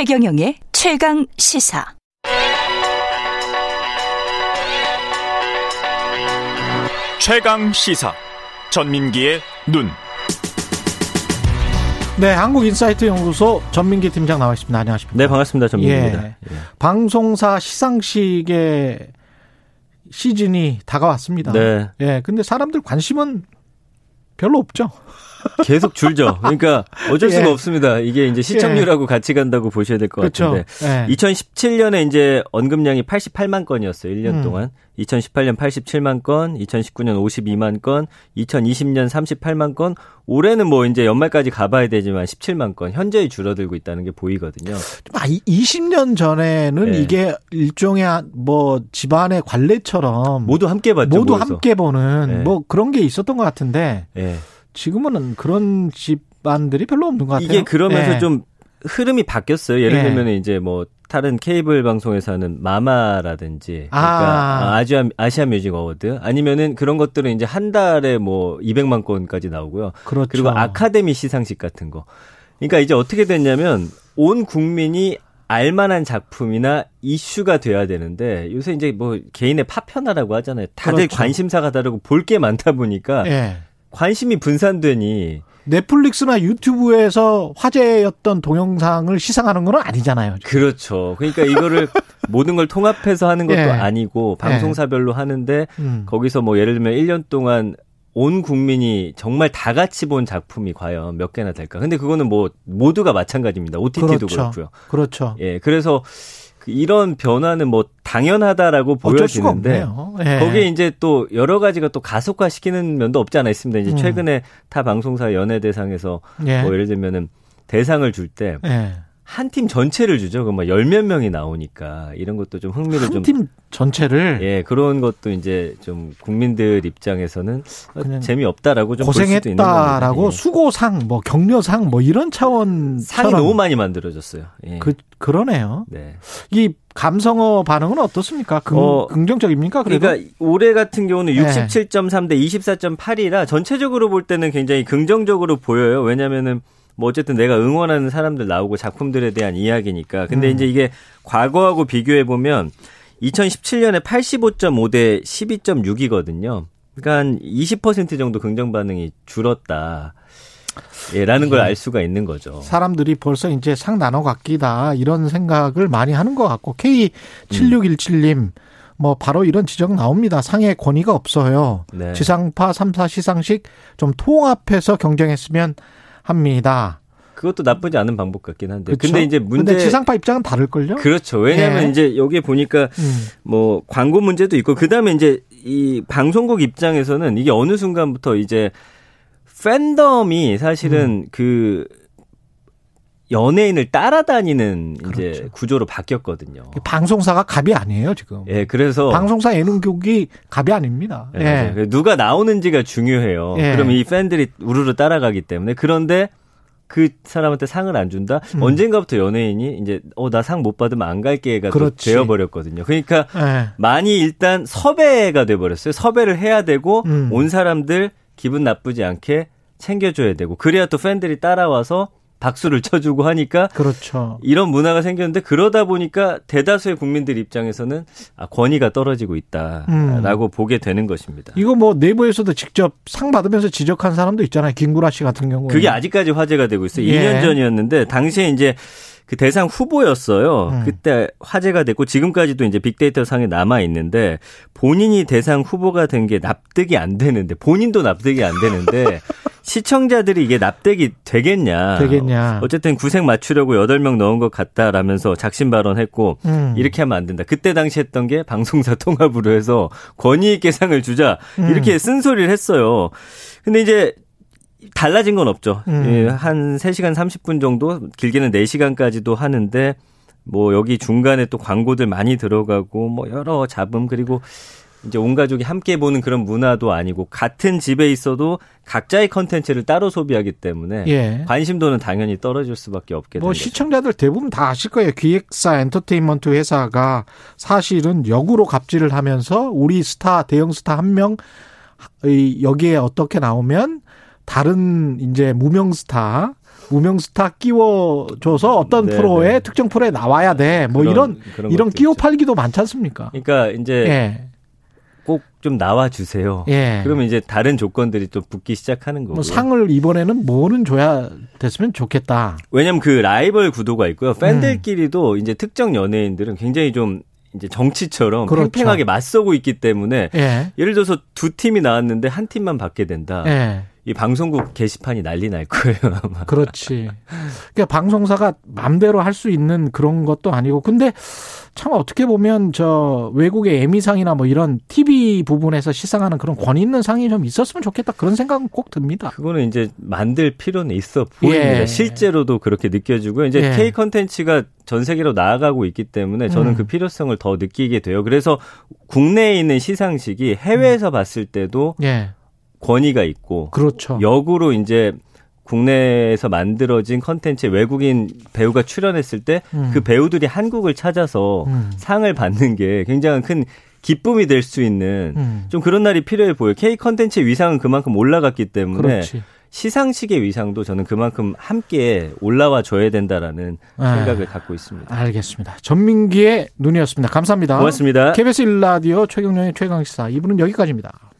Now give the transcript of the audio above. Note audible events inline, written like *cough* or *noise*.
최경영의 최강 시사. 최강 시사. 전민기의 눈. 네, 한국인사이트 연구소 전민기 팀장 나와 있습니다. 안녕하십니까? 네, 반갑습니다. 전민기입니다. 예. 방송사 시상식의 시즌이 다가왔습니다. 네. 예, 근데 사람들 관심은 별로 없죠. 계속 줄죠. 그러니까 어쩔 수가 예. 없습니다. 이게 이제 시청률하고 같이 간다고 보셔야 될 것. 같은데. 예. 2017년에 이제 언급량이 88만 건이었어요. 1년 음. 동안. 2018년 87만 건, 2019년 52만 건, 2020년 38만 건, 올해는 뭐 이제 연말까지 가봐야 되지만 17만 건, 현저히 줄어들고 있다는 게 보이거든요. 아, 이- 20년 전에는 예. 이게 일종의 뭐 집안의 관례처럼 모두 함께 봤죠. 모두 모여서. 함께 보는 예. 뭐 그런 게 있었던 것 같은데 예. 지금은 그런 집안들이 별로 없는 것 같아요. 이게 그러면서 예. 좀 흐름이 바뀌었어요. 예를 예. 들면 이제 뭐 다른 케이블 방송에서 하는 마마라든지 그러니까 아. 아시아 아시아 뮤직 어워드 아니면은 그런 것들은 이제 한 달에 뭐 200만 건까지 나오고요. 그렇죠. 그리고 아카데미 시상식 같은 거. 그러니까 이제 어떻게 됐냐면 온 국민이 알만한 작품이나 이슈가 돼야 되는데 요새 이제 뭐 개인의 파편화라고 하잖아요. 다들 그렇죠. 관심사가 다르고 볼 게 많다 보니까 예. 관심이 분산되니 넷플릭스나 유튜브에서 화제였던 동영상을 시상하는 건 아니잖아요. 그렇죠. 그러니까 이거를 *laughs* 모든 걸 통합해서 하는 것도 예. 아니고 방송사별로 하는데 음. 거기서 뭐 예를 들면 1년 동안 온 국민이 정말 다 같이 본 작품이 과연 몇 개나 될까? 근데 그거는 뭐 모두가 마찬가지입니다. OTT도 그렇죠. 그렇고요 그렇죠. 예, 그래서 그 이런 변화는 뭐 당연하다라고 보여지는데. 예. 거기에 이제 또 여러 가지가 또 가속화시키는 면도 없지 않아 있습니다. 이제 음. 최근에 타 방송사 연예대상에서 예. 뭐 예를 들면은 대상을 줄때 예. 한 팀 전체를 주죠. 그럼 뭐열몇 명이 나오니까 이런 것도 좀 흥미를 좀한 팀 전체를 예, 그런 것도 이제 좀 국민들 입장에서는 어, 재미없다라고 좀 고생했다라고. 예. 수고상, 뭐 격려상, 뭐 이런 차원 상이 너무 많이 만들어졌어요. 예. 그 그러네요. 네. 이 감성어 반응은 어떻습니까? 긍, 어, 긍정적입니까? 그래도 그러니까 올해 같은 경우는 네. 67.3 대 24.8이라 전체적으로 볼 때는 굉장히 긍정적으로 보여요. 왜냐면은 뭐 어쨌든 내가 응원하는 사람들 나오고 작품들에 대한 이야기니까. 근데 음. 이제 이게 과거하고 비교해 보면 2017년에 85.5 대 12.6이거든요. 그러니까 한20% 정도 긍정 반응이 줄었다. 예, 라는 걸 알 수가 있는 거죠. 사람들이 벌써 이제 상 나눠 갖기다 이런 생각을 많이 하는 것 같고 K7617님 뭐 바로 이런 지적 나옵니다. 상의 권위가 없어요. 네. 지상파 3사 시상식 좀 통합해서 경쟁했으면 합니다. 그것도 나쁘지 않은 방법 같긴 한데. 그렇죠? 근데 이제 문제 근데 지상파 입장은 다를 걸요? 그렇죠. 왜냐하면 예. 이제 여기에 보니까 음. 뭐 광고 문제도 있고 그다음에 이제 이 방송국 입장에서는 이게 어느 순간부터 이제 팬덤이 사실은 음. 그 연예인을 따라다니는 이제 그렇죠. 구조로 바뀌었거든요. 방송사가 갑이 아니에요 지금. 예, 그래서 방송사 예능국이 갑이 아닙니다. 예, 예. 누가 나오는지가 중요해요. 예. 그럼 이 팬들이 우르르 따라가기 때문에 그런데 그 사람한테 상을 안 준다. 음. 언젠가부터 연예인이 이제 어 나 상 못 받으면 안 갈게가 또 그렇지. 되어 버렸거든요. 그러니까 예. 많이 일단 섭외가 돼 버렸어요. 섭외를 해야 되고 음. 온 사람들 기분 나쁘지 않게 챙겨줘야 되고 그래야 또 팬들이 따라와서 박수를 쳐주고 하니까 그렇죠. 이런 문화가 생겼는데 그러다 보니까 대다수의 국민들 입장에서는 아, 권위가 떨어지고 있다라고 보게 되는 것입니다. 이거 뭐 내부에서도 직접 상 받으면서 지적한 사람도 있잖아요. 김구라 씨 같은 경우에. 그게 아직까지 화제가 되고 있어요. 예. 2년 전이었는데 당시에 이제 그 대상 후보였어요. 음. 그때 화제가 됐고 지금까지도 이제 빅데이터 상에 남아 있는데 본인이 대상 후보가 된 게 납득이 안 되는데 본인도 납득이 안 되는데 *laughs* 시청자들이 이게 납득이 되겠냐. 되겠냐. 어쨌든 구색 맞추려고 8명 넣은 것 같다라면서 작심 발언했고 음. 이렇게 하면 안 된다. 그때 당시 했던 게 방송사 *laughs* 통합으로 해서 권위 있게 상을 주자. 음. 이렇게 쓴소리를 했어요. 근데 이제 달라진 건 없죠. 음. 예, 한 3시간 30분 정도, 길게는 4시간까지도 하는데, 뭐, 여기 중간에 또 광고들 많이 들어가고, 뭐, 여러 잡음, 그리고 이제 온 가족이 함께 보는 그런 문화도 아니고, 같은 집에 있어도 각자의 컨텐츠를 따로 소비하기 때문에, 예. 관심도는 당연히 떨어질 수밖에 없게 뭐 되는 거죠. 시청자들 대부분 다 아실 거예요. 기획사 엔터테인먼트 회사가 사실은 역으로 갑질을 하면서 우리 스타 대형 스타 한 명 여기에 어떻게 나오면 다른 이제 무명 스타 무명 스타 끼워줘서 어떤 네, 프로에 네. 특정 프로에 나와야 돼. 뭐 그런- 이런 그런 이런 끼워. 팔기도 많지 않습니까? 그러니까 이제 예. 꼭 좀 나와 주세요. 예. 그러면 이제 다른 조건들이 또 붙기 시작하는 거고. 뭐 상을 이번에는 뭐는 줘야 됐으면 좋겠다. 왜냐면 그 라이벌 구도가 음. 있고요. 팬들끼리도 이제 특정 연예인들은 굉장히 좀 이제 정치처럼 그렇죠. 팽팽하게 맞서고 있기 때문에 예. 예를 들어서 두 팀이 나왔는데 한 팀만 받게 된다. 예. 이 방송국 게시판이 난리 날 거예요. *laughs* 아마. 그렇지. 그러니까 방송사가 맘대로 할 수 있는 그런 것도 아니고. 근데 참 어떻게 보면 저 외국의 에미상이나 뭐 이런 TV 부분에서 시상하는 그런 권위 있는 상이 좀 있었으면 좋겠다. 그런 생각은 꼭 듭니다. 그거는 이제 만들 필요는 있어 보입니다. 예. 실제로도 그렇게 느껴지고요. 이제 예. K 컨텐츠가 전 세계로 나아가고 있기 때문에 저는 음. 그 필요성을 더 느끼게 돼요. 그래서 국내에 있는 시상식이 해외에서 봤을 때도 예. 권위가 있고 그렇죠. 역으로 이제 국내에서 만들어진 컨텐츠에 외국인 배우가 출연했을 때그 음. 배우들이 한국을 찾아서 음. 상을 받는 게 굉장히 큰 기쁨이 될 수 있는 음. 좀 그런 날이 필요해 보여요. K 컨텐츠의 위상은 그만큼 올라갔기 때문에 그렇지. 시상식의 위상도 저는 그만큼 함께 올라와 줘야 된다라는 아. 생각을 갖고 있습니다. 알겠습니다. 전민기의 눈이었습니다. 감사합니다. 고맙습니다. KBS 1라디오 최경련의 최강시사 2부는 여기까지입니다.